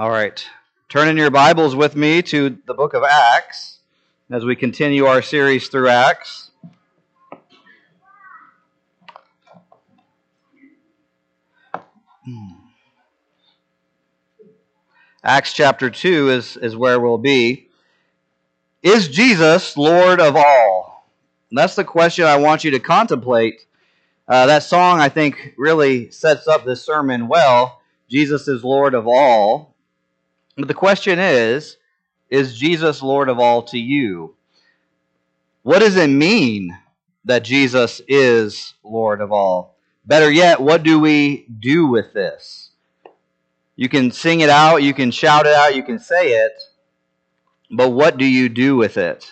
All right. Turn in your Bibles with me to the book of Acts as we continue our series through Acts. Acts chapter 2 is, is where we'll be. Is Jesus Lord of all? And that's the question I want you to contemplate. Uh, that song, I think, really sets up this sermon well. Jesus is Lord of all. But the question is Is Jesus Lord of all to you? What does it mean that Jesus is Lord of all? Better yet, what do we do with this? You can sing it out, you can shout it out, you can say it, but what do you do with it?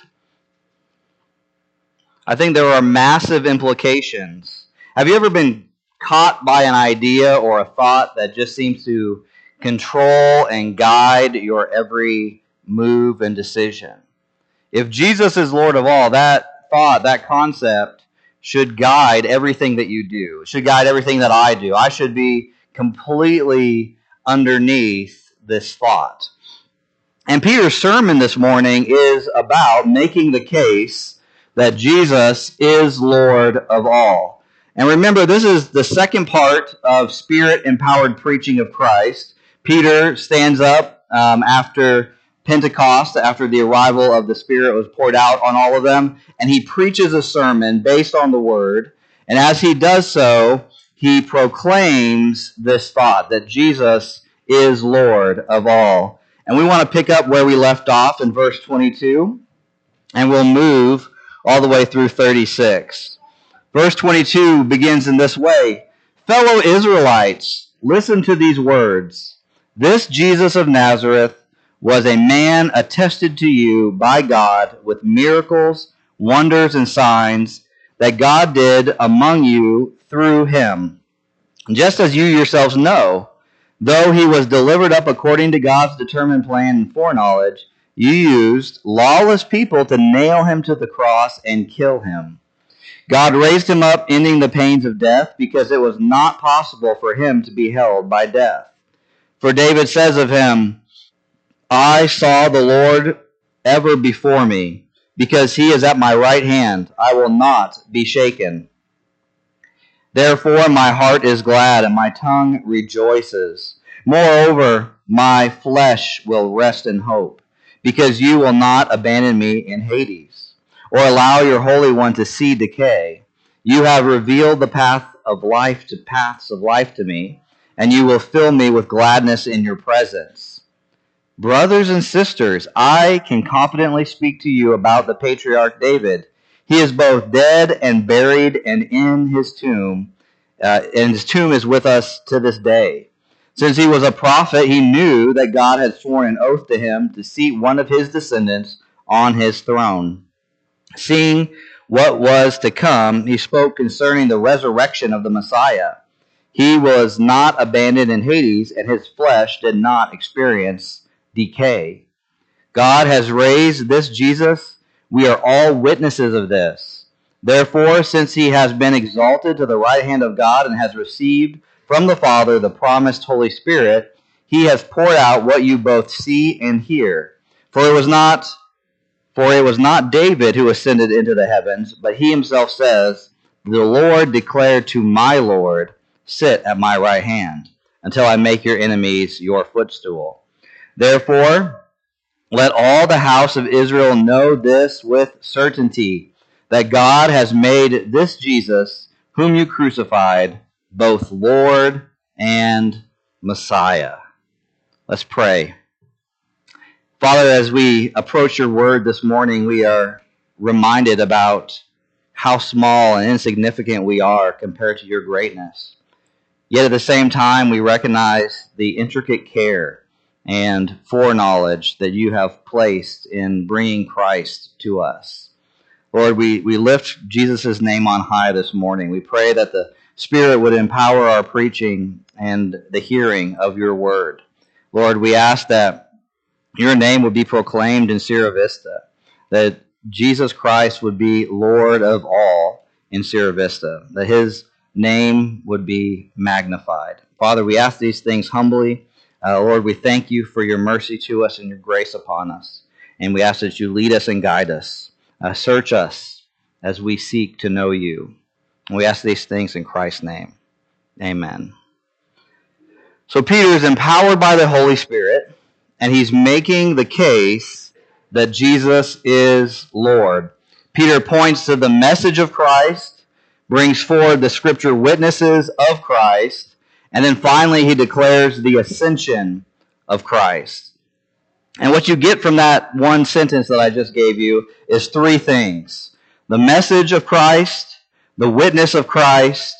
I think there are massive implications. Have you ever been caught by an idea or a thought that just seems to control and guide your every move and decision? If Jesus is Lord of all, that thought, that concept should guide everything that you do. It should guide everything that I do. I should be completely underneath this thought. And Peter's sermon this morning is about making the case that Jesus is Lord of all. And remember, this is the second part of spirit empowered preaching of Christ. Peter stands up um, after Pentecost, after the arrival of the Spirit was poured out on all of them, and he preaches a sermon based on the Word. And as he does so, he proclaims this thought that Jesus is Lord of all. And we want to pick up where we left off in verse 22, and we'll move all the way through 36. Verse 22 begins in this way Fellow Israelites, listen to these words. This Jesus of Nazareth was a man attested to you by God with miracles, wonders, and signs that God did among you through him. Just as you yourselves know, though he was delivered up according to God's determined plan and foreknowledge, you used lawless people to nail him to the cross and kill him. God raised him up, ending the pains of death, because it was not possible for him to be held by death. For David says of him, I saw the Lord ever before me, because he is at my right hand. I will not be shaken. Therefore, my heart is glad and my tongue rejoices. Moreover, my flesh will rest in hope, because you will not abandon me in Hades, or allow your Holy One to see decay. You have revealed the path of life to paths of life to me, and you will fill me with gladness in your presence. Brothers and sisters, I can confidently speak to you about the patriarch David he is both dead and buried and in his tomb, uh, and his tomb is with us to this day. Since he was a prophet, he knew that God had sworn an oath to him to seat one of his descendants on his throne. Seeing what was to come, he spoke concerning the resurrection of the Messiah. He was not abandoned in Hades, and his flesh did not experience decay. God has raised this Jesus we are all witnesses of this. Therefore, since he has been exalted to the right hand of God and has received from the Father the promised Holy Spirit, he has poured out what you both see and hear. For it was not for it was not David who ascended into the heavens, but he himself says, The Lord declared to my Lord, Sit at my right hand, until I make your enemies your footstool. Therefore, let all the house of Israel know this with certainty that God has made this Jesus, whom you crucified, both Lord and Messiah. Let's pray. Father, as we approach your word this morning, we are reminded about how small and insignificant we are compared to your greatness. Yet at the same time, we recognize the intricate care and foreknowledge that you have placed in bringing Christ to us. Lord, we, we lift Jesus' name on high this morning. We pray that the Spirit would empower our preaching and the hearing of your word. Lord, we ask that your name would be proclaimed in Sierra Vista, that Jesus Christ would be Lord of all in Sierra Vista, that his name would be magnified. Father, we ask these things humbly Uh, Lord, we thank you for your mercy to us and your grace upon us. And we ask that you lead us and guide us. Uh, search us as we seek to know you. And we ask these things in Christ's name. Amen. So Peter is empowered by the Holy Spirit, and he's making the case that Jesus is Lord. Peter points to the message of Christ, brings forward the scripture witnesses of Christ, and then finally he declares the ascension of Christ. And what you get from that one sentence that I just gave you is three things. The message of Christ, the witness of Christ,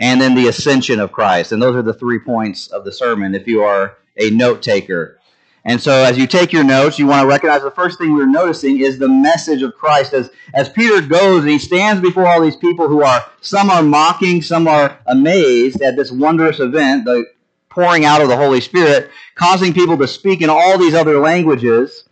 and then the ascension of Christ. And those are the three points of the sermon if you are a note taker. And so as you take your notes, you want to recognize the first thing we're noticing is the message of Christ. As, as Peter goes and he stands before all these people who are, some are mocking, some are amazed at this wondrous event, the pouring out of the Holy Spirit, causing people to speak in all these other languages.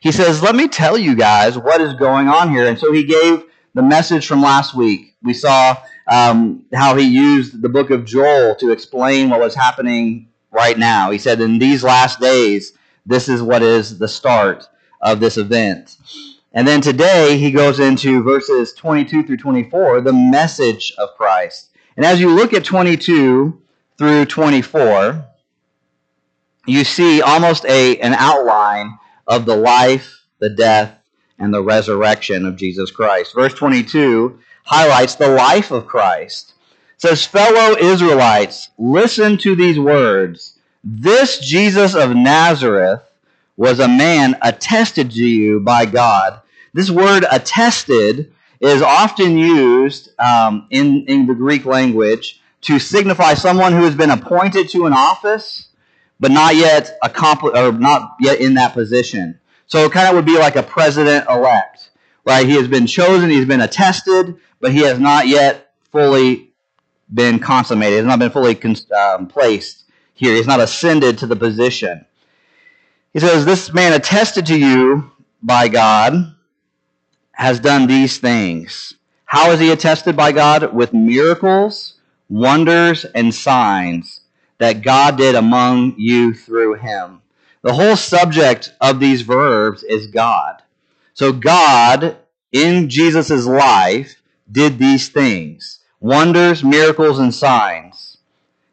He says, let me tell you guys what is going on here. And so he gave the message from last week. We saw um, how he used the book of Joel to explain what was happening right now. He said, in these last days, this is what is the start of this event. And then today, he goes into verses 22 through 24, the message of Christ. And as you look at 22 through 24, you see almost a, an outline of the life, the death, and the resurrection of Jesus Christ. Verse 22 highlights the life of Christ. Says, Fellow Israelites, listen to these words. This Jesus of Nazareth was a man attested to you by God. This word attested is often used um, in, in the Greek language to signify someone who has been appointed to an office, but not yet accomplished or not yet in that position. So it kind of would be like a president elect, right? He has been chosen, he's been attested, but he has not yet fully been consummated. Has not been fully um, placed here. He's not ascended to the position. He says, This man attested to you by God has done these things. How is he attested by God? With miracles, wonders, and signs that God did among you through him. The whole subject of these verbs is God. So God, in Jesus' life, did these things wonders, miracles, and signs,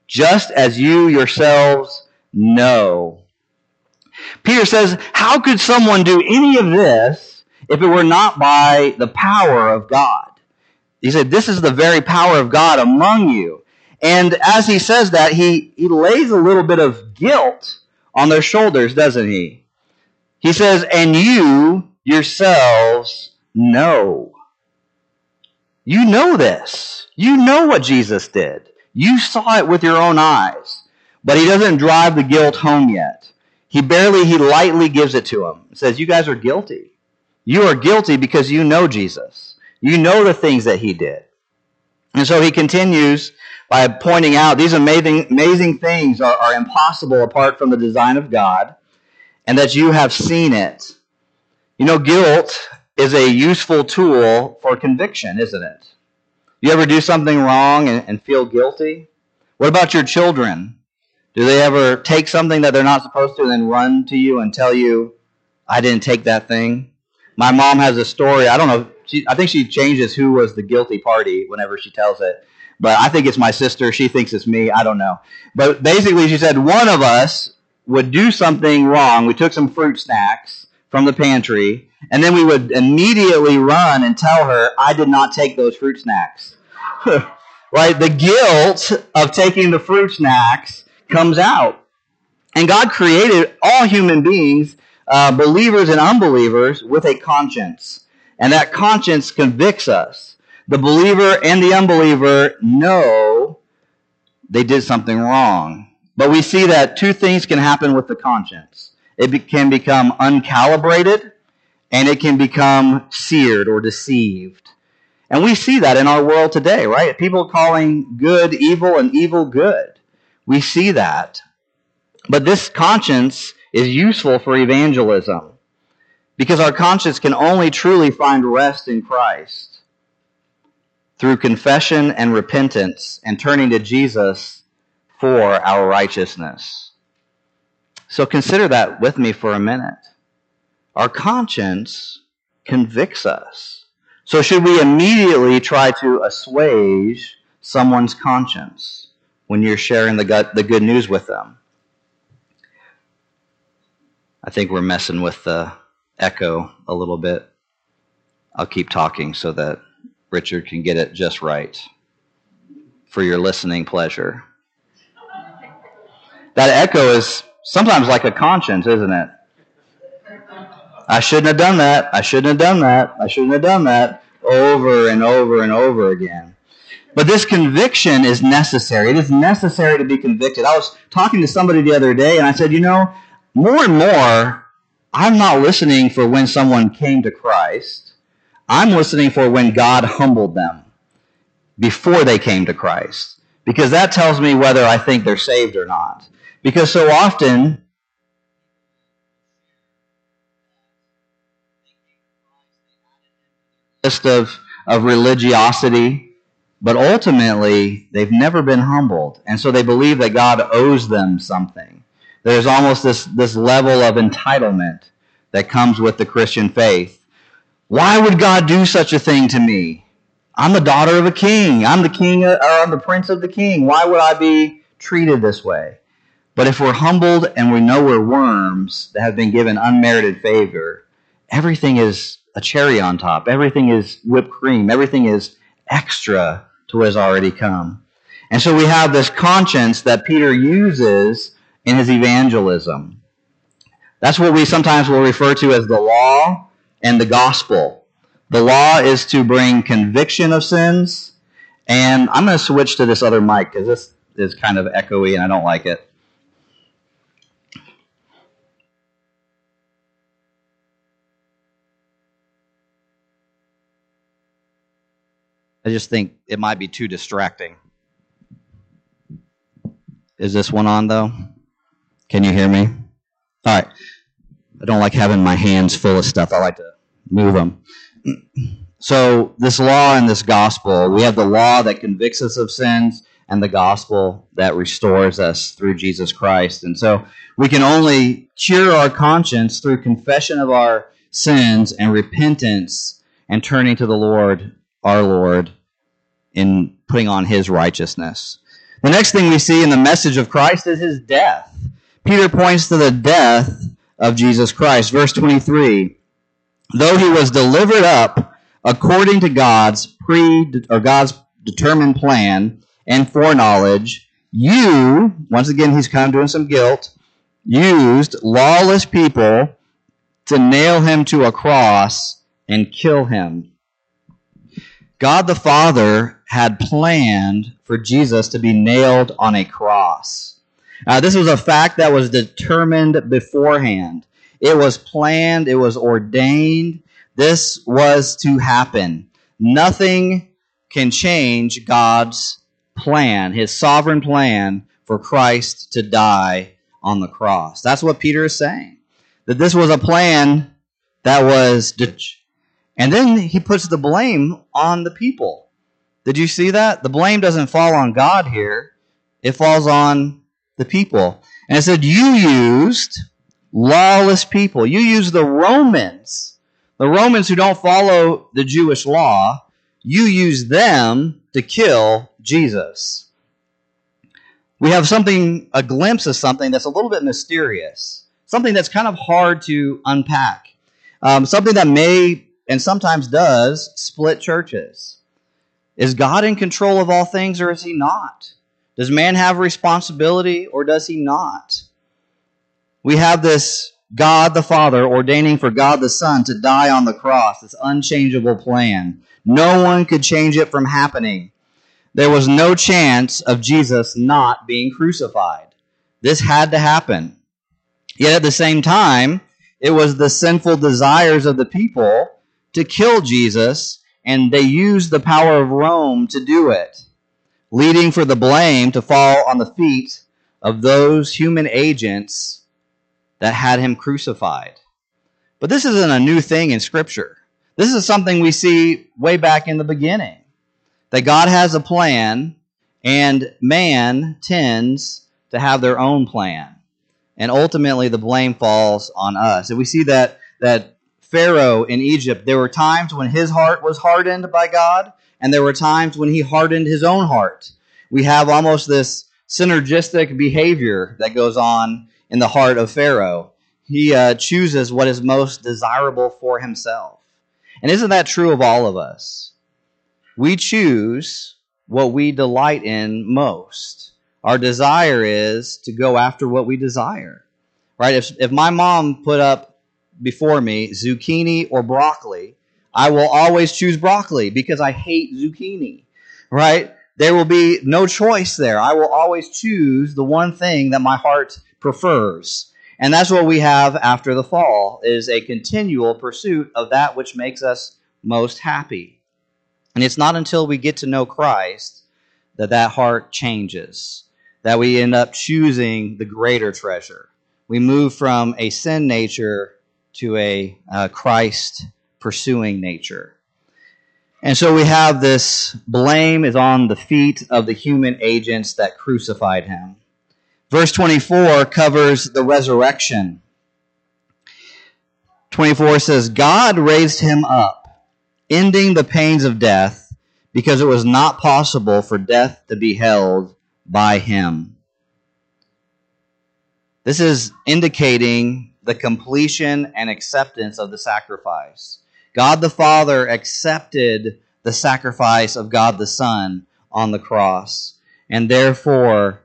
just as you yourselves know. Peter says, How could someone do any of this if it were not by the power of God? He said, This is the very power of God among you. And as he says that, he, he lays a little bit of guilt on their shoulders, doesn't he? He says, and you yourselves know. You know this. You know what Jesus did. You saw it with your own eyes. But he doesn't drive the guilt home yet. He barely, he lightly gives it to him. He says, you guys are guilty. You are guilty because you know Jesus. You know the things that he did. And so he continues by pointing out these amazing, amazing things are, are impossible apart from the design of God, and that you have seen it. You know, guilt is a useful tool for conviction, isn't it? You ever do something wrong and, and feel guilty? What about your children? Do they ever take something that they're not supposed to and then run to you and tell you, I didn't take that thing? My mom has a story. I don't know. She, I think she changes who was the guilty party whenever she tells it but I think it's my sister. She thinks it's me. I don't know. But basically, she said one of us would do something wrong. We took some fruit snacks from the pantry, and then we would immediately run and tell her, I did not take those fruit snacks. right? The guilt of taking the fruit snacks comes out. And God created all human beings, uh, believers and unbelievers, with a conscience. And that conscience convicts us the believer and the unbeliever know they did something wrong. But we see that two things can happen with the conscience. It be- can become uncalibrated and it can become seared or deceived. And we see that in our world today, right? People calling good evil and evil good. We see that. But this conscience is useful for evangelism because our conscience can only truly find rest in Christ through confession and repentance and turning to Jesus for our righteousness. So consider that with me for a minute. Our conscience convicts us. So should we immediately try to assuage someone's conscience when you're sharing the, gut, the good news with them? I think we're messing with the echo a little bit. I'll keep talking so that Richard can get it just right for your listening pleasure. That echo is sometimes like a conscience, isn't it? I shouldn't have done that. I shouldn't have done that. I shouldn't have done that over and over and over again. But this conviction is necessary. It is necessary to be convicted. I was talking to somebody the other day and I said, you know, more and more, I'm not listening for when someone came to Christ. I'm listening for when God humbled them before they came to Christ. Because that tells me whether I think they're saved or not. Because so often, list of, of religiosity, but ultimately they've never been humbled. And so they believe that God owes them something. There's almost this, this level of entitlement that comes with the Christian faith. Why would God do such a thing to me? I'm the daughter of a king. I'm the king, or I'm the prince of the king. Why would I be treated this way? But if we're humbled and we know we're worms that have been given unmerited favor, everything is a cherry on top. Everything is whipped cream. Everything is extra to what has already come. And so we have this conscience that Peter uses in his evangelism. That's what we sometimes will refer to as the law and the gospel. The law is to bring conviction of sins. And I'm going to switch to this other mic because this is kind of echoey and I don't like it. I just think it might be too distracting. Is this one on though? Can you hear me? All right. I don't like having my hands full of stuff. I like to move them. So, this law and this gospel, we have the law that convicts us of sins and the gospel that restores us through Jesus Christ. And so, we can only cure our conscience through confession of our sins and repentance and turning to the Lord, our Lord, in putting on his righteousness. The next thing we see in the message of Christ is his death. Peter points to the death of Jesus Christ. Verse 23 Though he was delivered up according to God's pre or God's determined plan and foreknowledge, you, once again, he's kind of doing some guilt, used lawless people to nail him to a cross and kill him. God the Father had planned for Jesus to be nailed on a cross. Uh, this was a fact that was determined beforehand. It was planned, it was ordained. This was to happen. Nothing can change God's plan, his sovereign plan for Christ to die on the cross. That's what Peter is saying. That this was a plan that was and then he puts the blame on the people. Did you see that? The blame doesn't fall on God here, it falls on the people. And it said, You used lawless people. You used the Romans, the Romans who don't follow the Jewish law, you use them to kill Jesus. We have something, a glimpse of something that's a little bit mysterious, something that's kind of hard to unpack, um, something that may and sometimes does split churches. Is God in control of all things or is he not? Does man have responsibility or does he not? We have this God the Father ordaining for God the Son to die on the cross, this unchangeable plan. No one could change it from happening. There was no chance of Jesus not being crucified. This had to happen. Yet at the same time, it was the sinful desires of the people to kill Jesus, and they used the power of Rome to do it, leading for the blame to fall on the feet of those human agents that had him crucified. But this isn't a new thing in Scripture. This is something we see way back in the beginning that God has a plan, and man tends to have their own plan. and ultimately the blame falls on us. And we see that that Pharaoh in Egypt, there were times when his heart was hardened by God, and there were times when he hardened his own heart. We have almost this synergistic behavior that goes on in the heart of Pharaoh. He uh, chooses what is most desirable for himself. And isn't that true of all of us? We choose what we delight in most. Our desire is to go after what we desire. Right? If, if my mom put up before me zucchini or broccoli, I will always choose broccoli because I hate zucchini. Right? There will be no choice there. I will always choose the one thing that my heart prefers. And that's what we have after the fall is a continual pursuit of that which makes us most happy. And it's not until we get to know Christ that that heart changes, that we end up choosing the greater treasure. We move from a sin nature to a uh, Christ pursuing nature. And so we have this blame is on the feet of the human agents that crucified him. Verse 24 covers the resurrection. 24 says, God raised him up, ending the pains of death, because it was not possible for death to be held by him. This is indicating the completion and acceptance of the sacrifice. God the Father accepted the sacrifice of God the Son on the cross, and therefore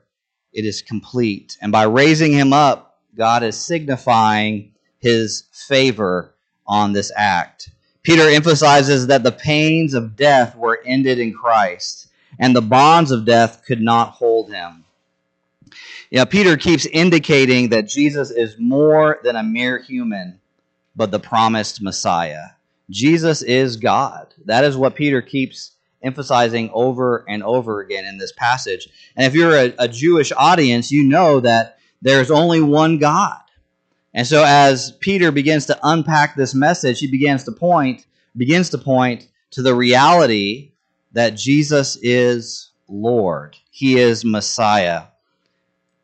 it is complete. And by raising him up, God is signifying his favor on this act. Peter emphasizes that the pains of death were ended in Christ, and the bonds of death could not hold him. Know, Peter keeps indicating that Jesus is more than a mere human, but the promised Messiah. Jesus is God. That is what Peter keeps emphasizing over and over again in this passage. And if you're a, a Jewish audience, you know that there's only one God. And so as Peter begins to unpack this message, he begins to point begins to point to the reality that Jesus is Lord. He is Messiah.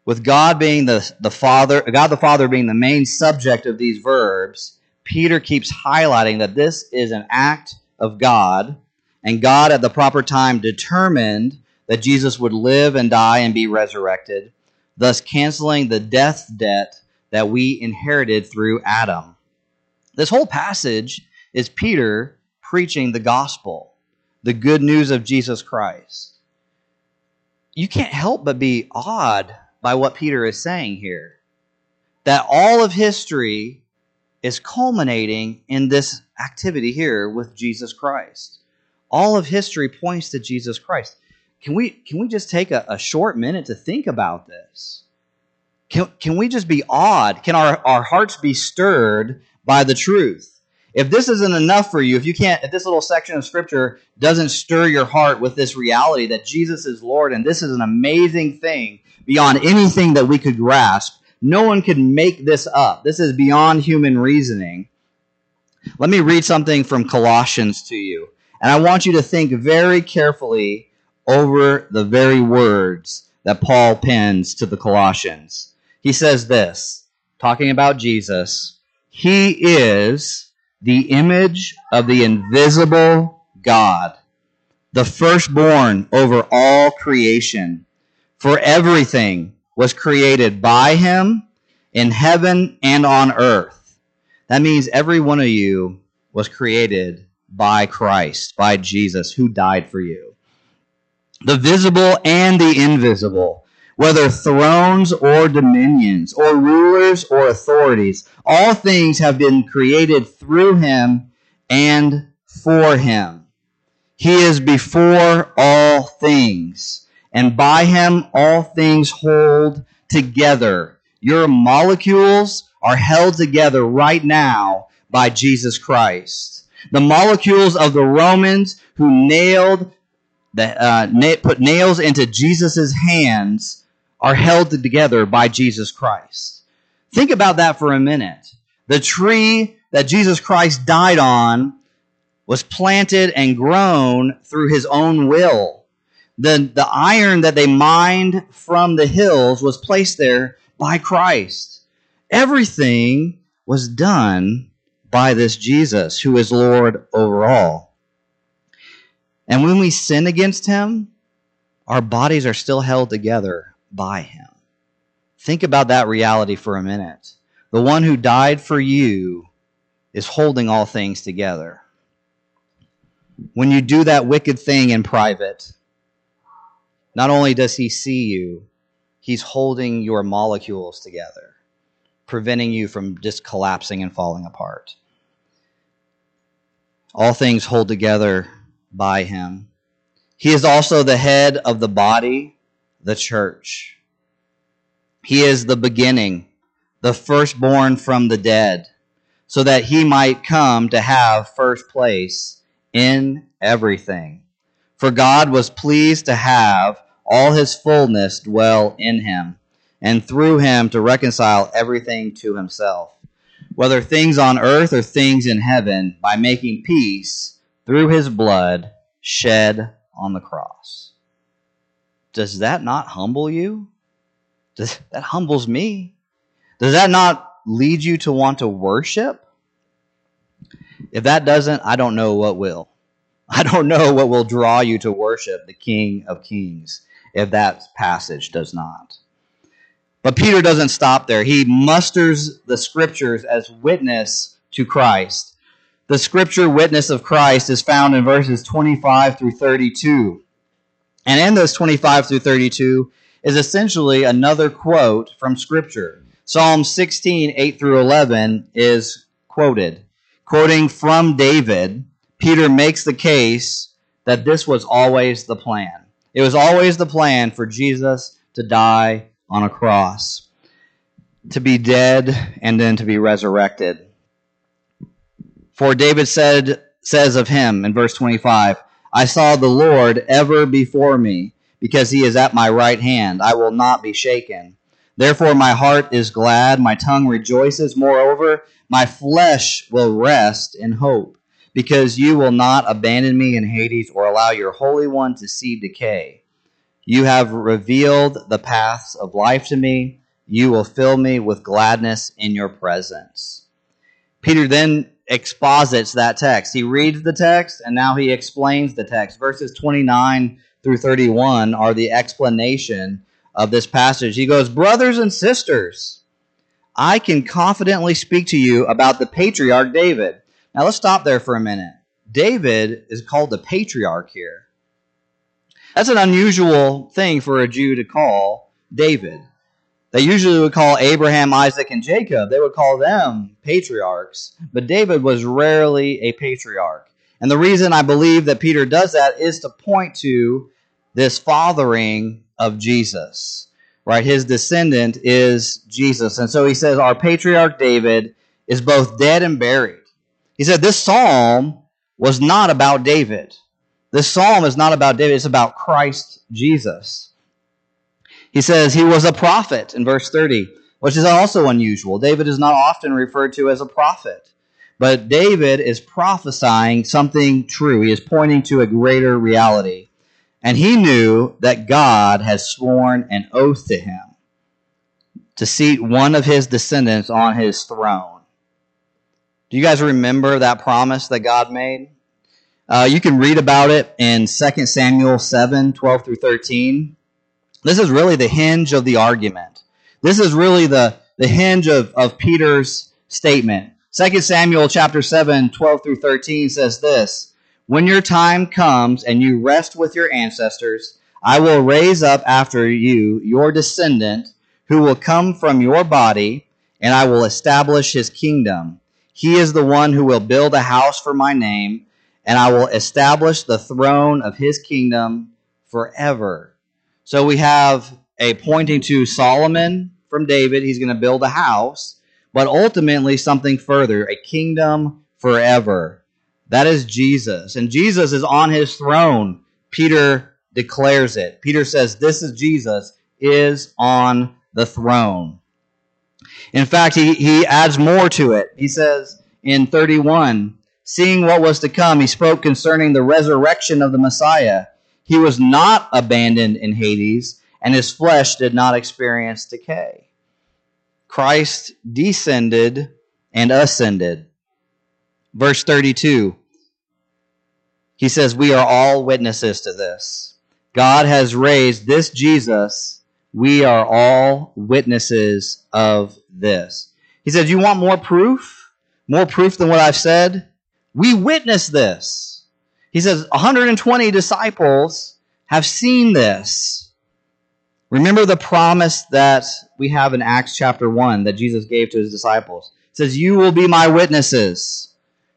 With God being the, the Father, God the Father being the main subject of these verbs, Peter keeps highlighting that this is an act of God, and God at the proper time determined that Jesus would live and die and be resurrected, thus canceling the death debt that we inherited through Adam. This whole passage is Peter preaching the gospel, the good news of Jesus Christ. You can't help but be awed by what Peter is saying here. That all of history is culminating in this activity here with Jesus Christ. All of history points to Jesus Christ. Can we can we just take a, a short minute to think about this? Can, can we just be awed? Can our, our hearts be stirred by the truth? If this isn't enough for you, if you can't, if this little section of scripture doesn't stir your heart with this reality that Jesus is Lord and this is an amazing thing beyond anything that we could grasp, no one could make this up. This is beyond human reasoning. Let me read something from Colossians to you. And I want you to think very carefully over the very words that Paul pens to the Colossians. He says this, talking about Jesus, He is the image of the invisible God, the firstborn over all creation. For everything was created by him in heaven and on earth. That means every one of you was created by Christ, by Jesus, who died for you. The visible and the invisible, whether thrones or dominions, or rulers or authorities, all things have been created through him and for him. He is before all things and by him all things hold together. Your molecules are held together right now by Jesus Christ. The molecules of the Romans who nailed the, uh, na- put nails into Jesus' hands are held together by Jesus Christ. Think about that for a minute. The tree that Jesus Christ died on was planted and grown through his own will the, the iron that they mined from the hills was placed there by Christ. Everything was done by this Jesus who is Lord over all. And when we sin against him, our bodies are still held together by him. Think about that reality for a minute. The one who died for you is holding all things together. When you do that wicked thing in private, not only does he see you, he's holding your molecules together, preventing you from just collapsing and falling apart. All things hold together by him. He is also the head of the body, the church. He is the beginning, the firstborn from the dead, so that he might come to have first place in everything. For God was pleased to have all his fullness dwell in him, and through him to reconcile everything to himself, whether things on earth or things in heaven, by making peace through his blood shed on the cross. Does that not humble you? Does, that humbles me. Does that not lead you to want to worship? If that doesn't, I don't know what will. I don't know what will draw you to worship the King of Kings if that passage does not. But Peter doesn't stop there. He musters the scriptures as witness to Christ. The scripture witness of Christ is found in verses 25 through 32. And in those 25 through 32 is essentially another quote from scripture. Psalm 16, 8 through 11 is quoted. Quoting from David, Peter makes the case that this was always the plan. It was always the plan for Jesus to die on a cross, to be dead, and then to be resurrected. For David said, says of him in verse 25, I saw the Lord ever before me, because he is at my right hand. I will not be shaken. Therefore my heart is glad, my tongue rejoices. Moreover, my flesh will rest in hope, because you will not abandon me in Hades or allow your Holy One to see decay. You have revealed the paths of life to me. You will fill me with gladness in your presence. Peter then exposits that text. He reads the text and now he explains the text. Verses 29 through 31 are the explanation of this passage. He goes, Brothers and sisters, I can confidently speak to you about the patriarch David. Now let's stop there for a minute. David is called the patriarch here. That's an unusual thing for a Jew to call David. They usually would call Abraham, Isaac, and Jacob. They would call them patriarchs. But David was rarely a patriarch. And the reason I believe that Peter does that is to point to this fathering of Jesus. Right? His descendant is Jesus. And so he says, Our patriarch David is both dead and buried. He said, This psalm was not about David. This psalm is not about David, it's about Christ Jesus. He says he was a prophet in verse 30, which is also unusual. David is not often referred to as a prophet, but David is prophesying something true. He is pointing to a greater reality. And he knew that God has sworn an oath to him to seat one of his descendants on his throne. Do you guys remember that promise that God made? Uh, you can read about it in 2 Samuel 7 12 through 13. This is really the hinge of the argument. This is really the, the hinge of, of Peter's statement. 2 Samuel chapter 7, 12 through 13 says this When your time comes and you rest with your ancestors, I will raise up after you your descendant who will come from your body, and I will establish his kingdom. He is the one who will build a house for my name, and I will establish the throne of his kingdom forever. So we have a pointing to Solomon from David. He's going to build a house, but ultimately something further, a kingdom forever. That is Jesus. And Jesus is on his throne. Peter declares it. Peter says, This is Jesus, is on the throne. In fact, he, he adds more to it. He says in 31, seeing what was to come, he spoke concerning the resurrection of the Messiah he was not abandoned in Hades, and his flesh did not experience decay. Christ descended and ascended. Verse 32, he says, We are all witnesses to this. God has raised this Jesus. We are all witnesses of this. He says, You want more proof? More proof than what I've said? We witness this. He says, 120 disciples have seen this. Remember the promise that we have in Acts chapter 1 that Jesus gave to his disciples. It says, You will be my witnesses.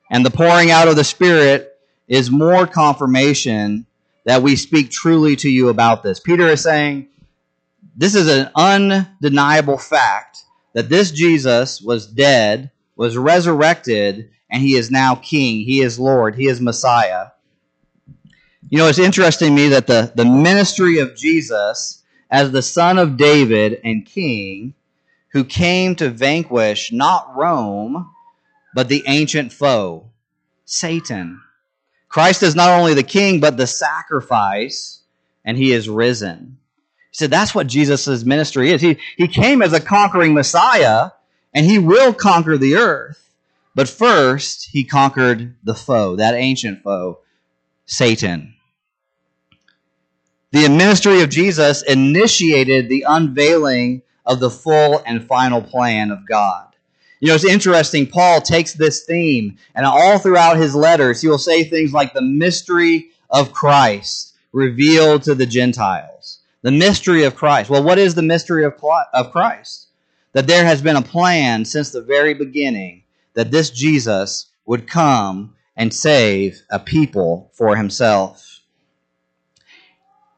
And the pouring out of the Spirit is more confirmation that we speak truly to you about this. Peter is saying, This is an undeniable fact that this Jesus was dead, was resurrected, and he is now king. He is Lord. He is Messiah. You know, it's interesting to me that the, the ministry of Jesus as the son of David and king who came to vanquish not Rome, but the ancient foe, Satan. Christ is not only the king, but the sacrifice, and he is risen. He said that's what Jesus' ministry is. He, he came as a conquering Messiah, and he will conquer the earth. But first, he conquered the foe, that ancient foe, Satan. The ministry of Jesus initiated the unveiling of the full and final plan of God. You know, it's interesting. Paul takes this theme, and all throughout his letters, he will say things like the mystery of Christ revealed to the Gentiles. The mystery of Christ. Well, what is the mystery of of Christ? That there has been a plan since the very beginning that this Jesus would come and save a people for himself.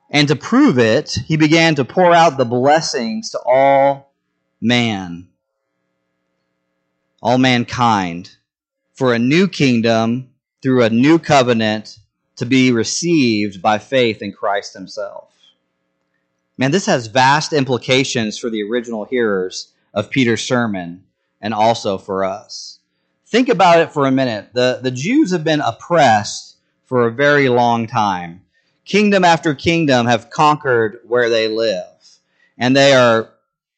And to prove it, he began to pour out the blessings to all man, all mankind, for a new kingdom through a new covenant to be received by faith in Christ himself. Man, this has vast implications for the original hearers of Peter's sermon and also for us. Think about it for a minute. The, the Jews have been oppressed for a very long time kingdom after kingdom have conquered where they live, and they are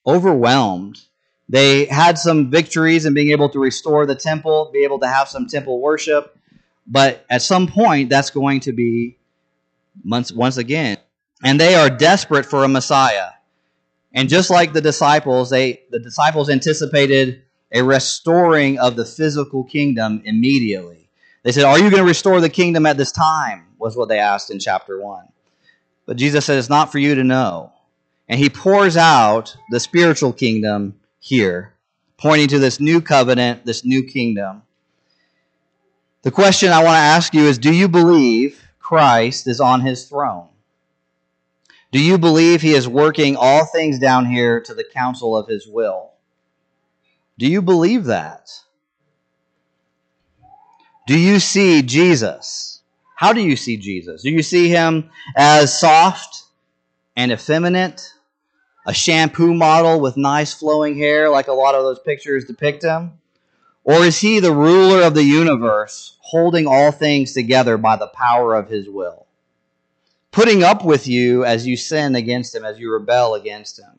overwhelmed. They had some victories in being able to restore the temple, be able to have some temple worship, but at some point that's going to be once once again. And they are desperate for a Messiah. And just like the disciples, they the disciples anticipated a restoring of the physical kingdom immediately. They said, Are you going to restore the kingdom at this time? was what they asked in chapter 1. But Jesus said, It's not for you to know. And he pours out the spiritual kingdom here, pointing to this new covenant, this new kingdom. The question I want to ask you is Do you believe Christ is on his throne? Do you believe he is working all things down here to the counsel of his will? Do you believe that? Do you see Jesus? How do you see Jesus? Do you see him as soft and effeminate, a shampoo model with nice flowing hair like a lot of those pictures depict him? Or is he the ruler of the universe, holding all things together by the power of his will? Putting up with you as you sin against him, as you rebel against him.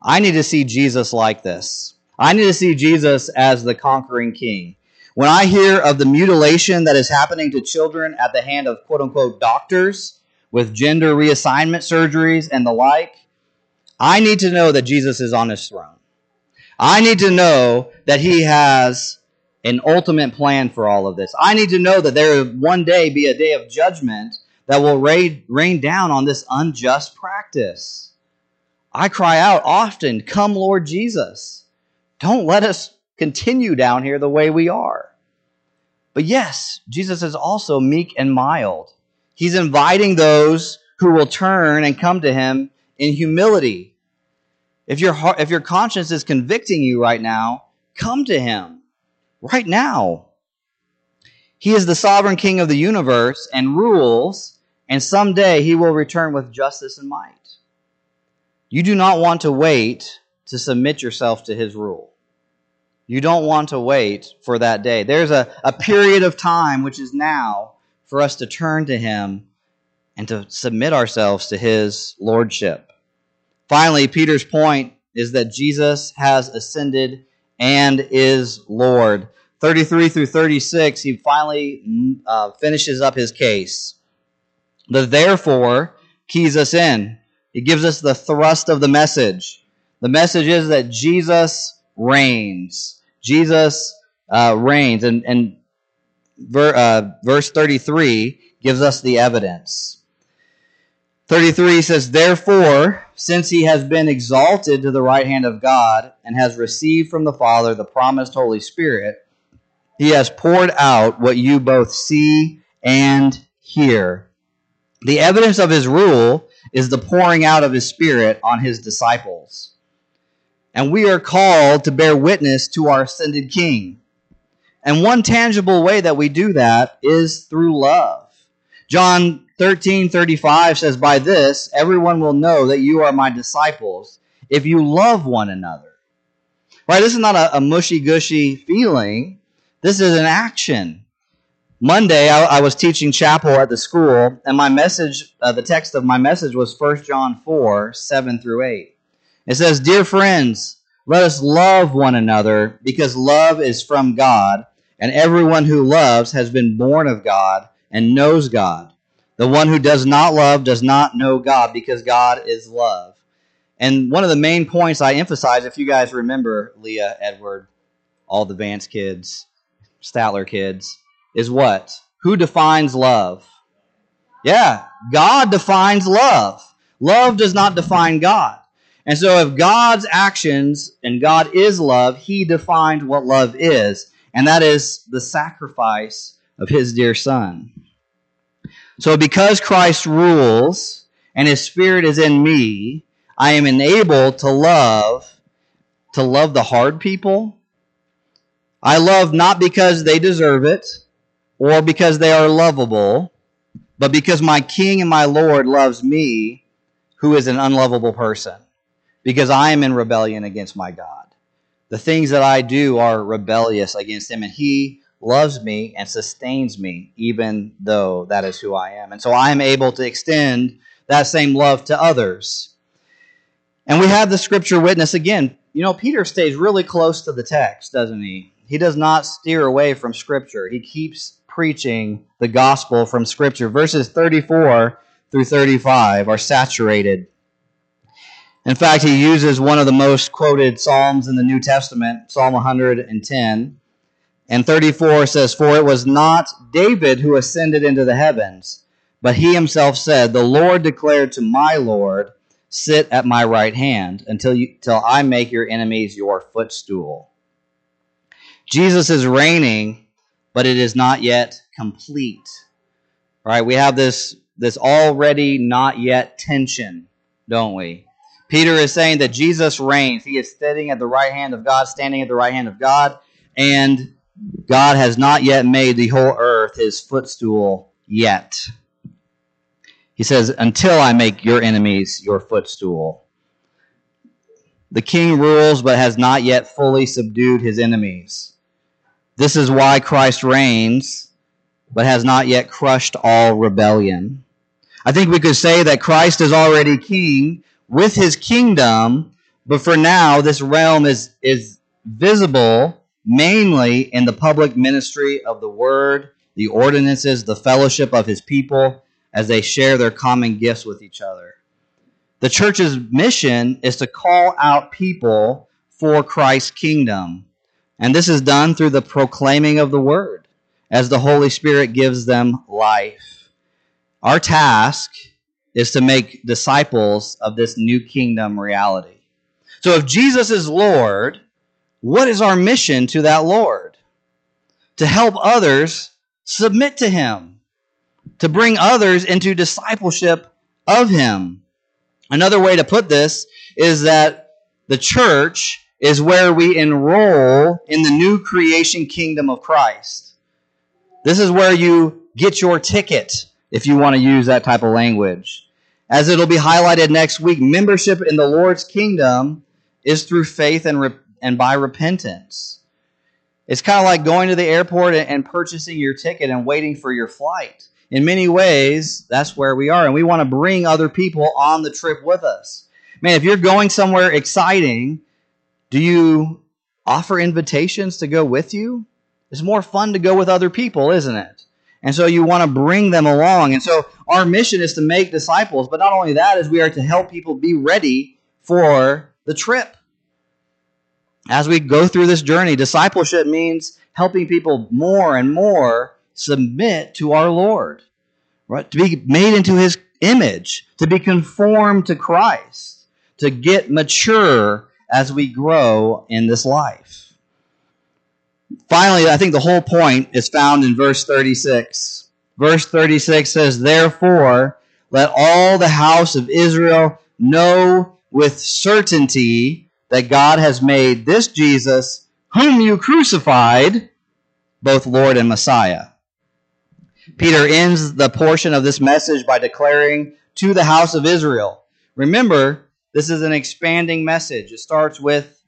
I need to see Jesus like this. I need to see Jesus as the conquering king. When I hear of the mutilation that is happening to children at the hand of quote unquote doctors with gender reassignment surgeries and the like, I need to know that Jesus is on his throne. I need to know that he has an ultimate plan for all of this. I need to know that there will one day be a day of judgment that will rain, rain down on this unjust practice. I cry out often, Come, Lord Jesus. Don't let us continue down here the way we are. But yes, Jesus is also meek and mild. He's inviting those who will turn and come to him in humility. If your heart, if your conscience is convicting you right now, come to him right now. He is the sovereign king of the universe and rules, and someday he will return with justice and might. You do not want to wait to submit yourself to his rule. You don't want to wait for that day. There's a, a period of time, which is now, for us to turn to him and to submit ourselves to his lordship. Finally, Peter's point is that Jesus has ascended and is Lord. 33 through 36, he finally uh, finishes up his case. The therefore keys us in. He gives us the thrust of the message. The message is that Jesus reigns. Jesus uh, reigns. And, and ver, uh, verse 33 gives us the evidence. 33 says, Therefore, since he has been exalted to the right hand of God and has received from the Father the promised Holy Spirit, he has poured out what you both see and hear. The evidence of his rule is the pouring out of his Spirit on his disciples. And we are called to bear witness to our ascended King. And one tangible way that we do that is through love. John 13:35 says by this everyone will know that you are my disciples if you love one another. Right? This is not a, a mushy-gushy feeling. This is an action. Monday, I, I, was teaching chapel at the school, and my message, uh, the text of my message was 1 John 4 7 through 8. It says, Dear friends, let us love one another because love is from God, and everyone who loves has been born of God and knows God. The one who does not love does not know God because God is love. And one of the main points I emphasize, if you guys remember Leah, Edward, all the Vance kids, Statler kids, is what? Who defines love? Yeah, God defines love. Love does not define God. And so if God's actions, and God is love, he defined what love is, and that is the sacrifice of his dear son. So because Christ rules and his spirit is in me, I am enabled to love to love the hard people. I love not because they deserve it or because they are lovable, but because my king and my lord loves me who is an unlovable person because I am in rebellion against my God. The things that I do are rebellious against him and he loves me and sustains me, even though that is who I am. And so I am able to extend that same love to others. And we have the scripture witness again. You know, Peter stays really close to the text, doesn't he? He does not steer away from scripture. He keeps preaching the gospel from scripture. Verses 34 through 35 are saturated. In fact, he uses one of the most quoted Psalms in the New Testament, Psalm 110. And 34 says, For it was not David who ascended into the heavens, but he himself said, The Lord declared to my Lord, Sit at my right hand until, you, till I make your enemies your footstool. Jesus is reigning, but it is not yet complete. Right? We have this, this already not yet tension, don't we? Peter is saying that Jesus reigns. He is sitting at the right hand of God, standing at the right hand of God, and God has not yet made the whole earth his footstool yet. He says, Until I make your enemies your footstool. The king rules, but has not yet fully subdued his enemies. This is why Christ reigns, but has not yet crushed all rebellion. I think we could say that Christ is already king with his kingdom, but for now, this realm is, is visible mainly in the public ministry of the word, the ordinances, the fellowship of his people as they share their common gifts with each other. The church's mission is to call out people for Christ's kingdom. And this is done through the proclaiming of the word as the Holy Spirit gives them life. Our task is to make disciples of this new kingdom reality. So if Jesus is Lord, what is our mission to that Lord? To help others submit to Him, to bring others into discipleship of Him. Another way to put this is that the church is where we enroll in the new creation kingdom of Christ. This is where you get your ticket, if you want to use that type of language. As it'll be highlighted next week, membership in the Lord's kingdom is through faith and repentance and by repentance. It's kind of like going to the airport and purchasing your ticket and waiting for your flight. In many ways, that's where we are, and we want to bring other people on the trip with us. Man, if you're going somewhere exciting, do you offer invitations to go with you? It's more fun to go with other people, isn't it? And so you want to bring them along. And so our mission is to make disciples, but not only that, is we are to help people be ready for the trip. As we go through this journey, discipleship means helping people more and more submit to our Lord, right? To be made into his image, to be conformed to Christ, to get mature as we grow in this life. Finally, I think the whole point is found in verse 36. Verse 36 says, Therefore, let all the house of Israel know with certainty that God has made this Jesus, whom you crucified, both Lord and Messiah. Peter ends the portion of this message by declaring to the house of Israel. Remember, this is an expanding message. It starts with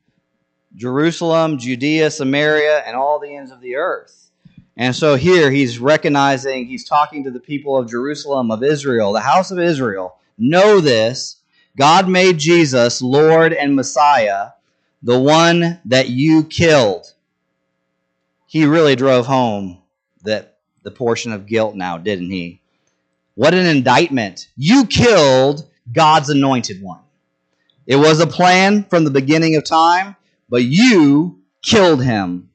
Jerusalem, Judea, Samaria, and all the ends of the earth. And so here he's recognizing, he's talking to the people of Jerusalem, of Israel, the house of Israel. Know this God made Jesus Lord and Messiah, the one that you killed. He really drove home that the portion of guilt now, didn't he? What an indictment. You killed God's anointed one. It was a plan from the beginning of time, but you killed him.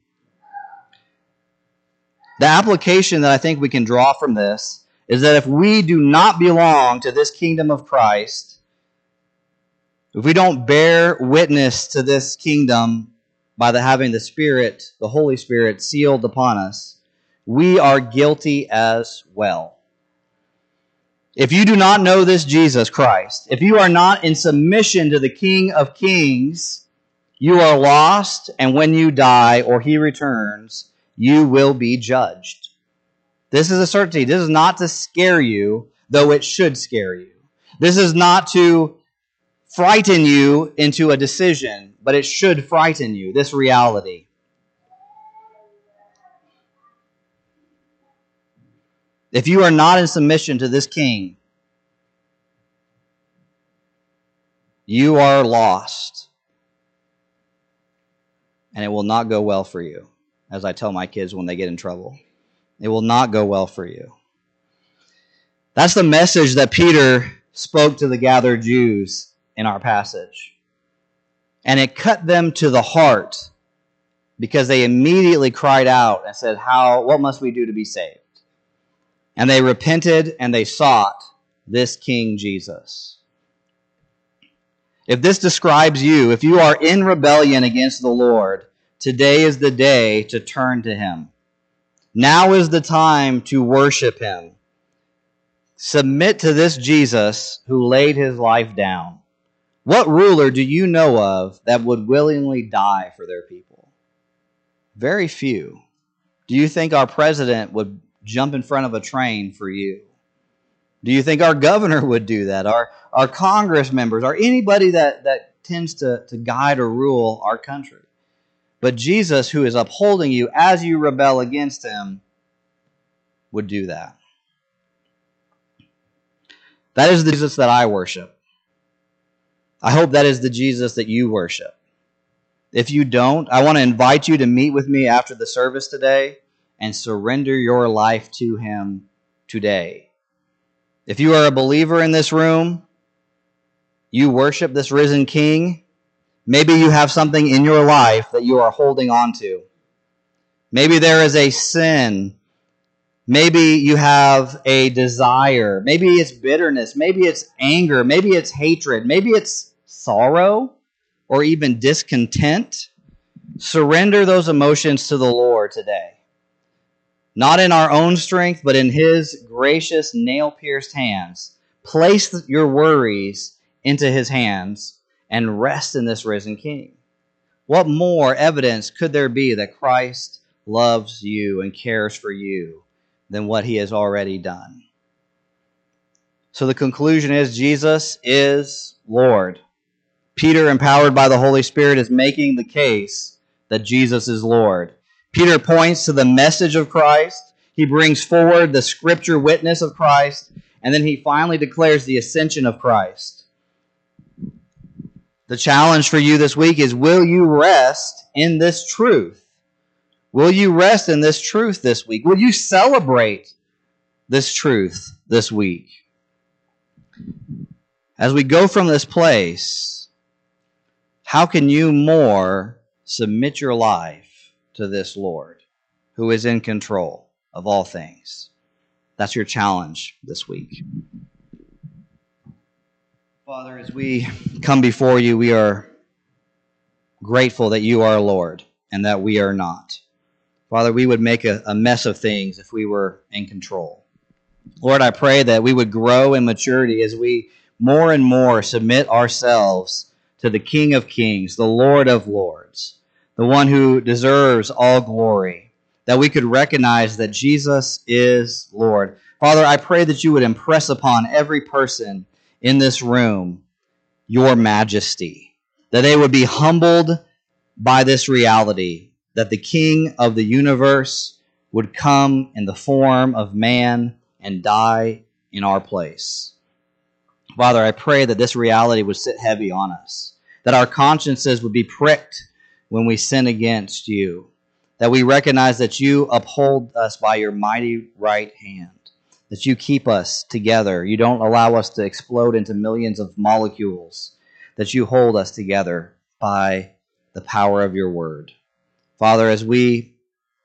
The application that I think we can draw from this is that if we do not belong to this kingdom of Christ, if we don't bear witness to this kingdom by the having the Spirit, the Holy Spirit sealed upon us, we are guilty as well. If you do not know this Jesus Christ, if you are not in submission to the King of Kings, you are lost, and when you die or he returns, you will be judged. This is a certainty. This is not to scare you, though it should scare you. This is not to frighten you into a decision, but it should frighten you, this reality. If you are not in submission to this king, you are lost. And it will not go well for you, as I tell my kids when they get in trouble. It will not go well for you. That's the message that Peter spoke to the gathered Jews in our passage. And it cut them to the heart because they immediately cried out and said, How what must we do to be saved? And they repented and they sought this King Jesus. If this describes you, if you are in rebellion against the Lord, today is the day to turn to Him. Now is the time to worship Him. Submit to this Jesus who laid His life down. What ruler do you know of that would willingly die for their people? Very few. Do you think our president would jump in front of a train for you? Do you think our governor would do that? Our, our Congress members, or anybody that, that tends to, to guide or rule our country? But Jesus, who is upholding you as you rebel against him, would do that. That is the Jesus that I worship. I hope that is the Jesus that you worship. If you don't, I want to invite you to meet with me after the service today and surrender your life to Him today. If you are a believer in this room, you worship this risen King, maybe you have something in your life that you are holding on to. Maybe there is a sin. Maybe you have a desire. Maybe it's bitterness. Maybe it's anger. Maybe it's hatred. Maybe it's sorrow or even discontent. Surrender those emotions to the Lord today not in our own strength, but in His gracious, nail pierced hands. Place your worries into His hands and rest in this risen King. What more evidence could there be that Christ loves you and cares for you than what He has already done? So the conclusion is Jesus is Lord. Peter, empowered by the Holy Spirit, is making the case that Jesus is Lord. Peter points to the message of Christ. He brings forward the scripture witness of Christ. And then he finally declares the ascension of Christ. The challenge for you this week is will you rest in this truth? Will you rest in this truth this week? Will you celebrate this truth this week? As we go from this place, how can you more submit your life to this Lord who is in control of all things? That's your challenge this week. Father, as we come before you, we are grateful that you are Lord and that we are not. Father, we would make a, a, mess of things if we were in control. Lord, I pray that we would grow in maturity as we more and more submit ourselves to the King of Kings, the Lord of Lords, the one who deserves all glory, that we could recognize that Jesus is Lord. Father, I pray that you would impress upon every person in this room your majesty, that they would be humbled by this reality that the King of the universe would come in the form of man and die in our place. Father, I pray that this reality would sit heavy on us, that our consciences would be pricked when we sin against you, that we recognize that you uphold us by your mighty right hand that you keep us together. You don't allow us to explode into millions of molecules, that you hold us together by the power of your word. Father, as we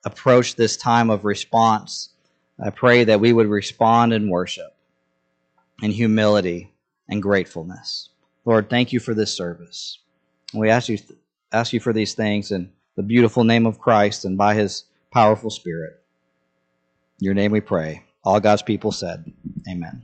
approach this time of response, I pray that we would respond in worship, in humility, and gratefulness. Lord, thank you for this service. We ask you, ask you for these things in the beautiful name of Christ and by his powerful Spirit. In your name we pray. All God's people said, Amen.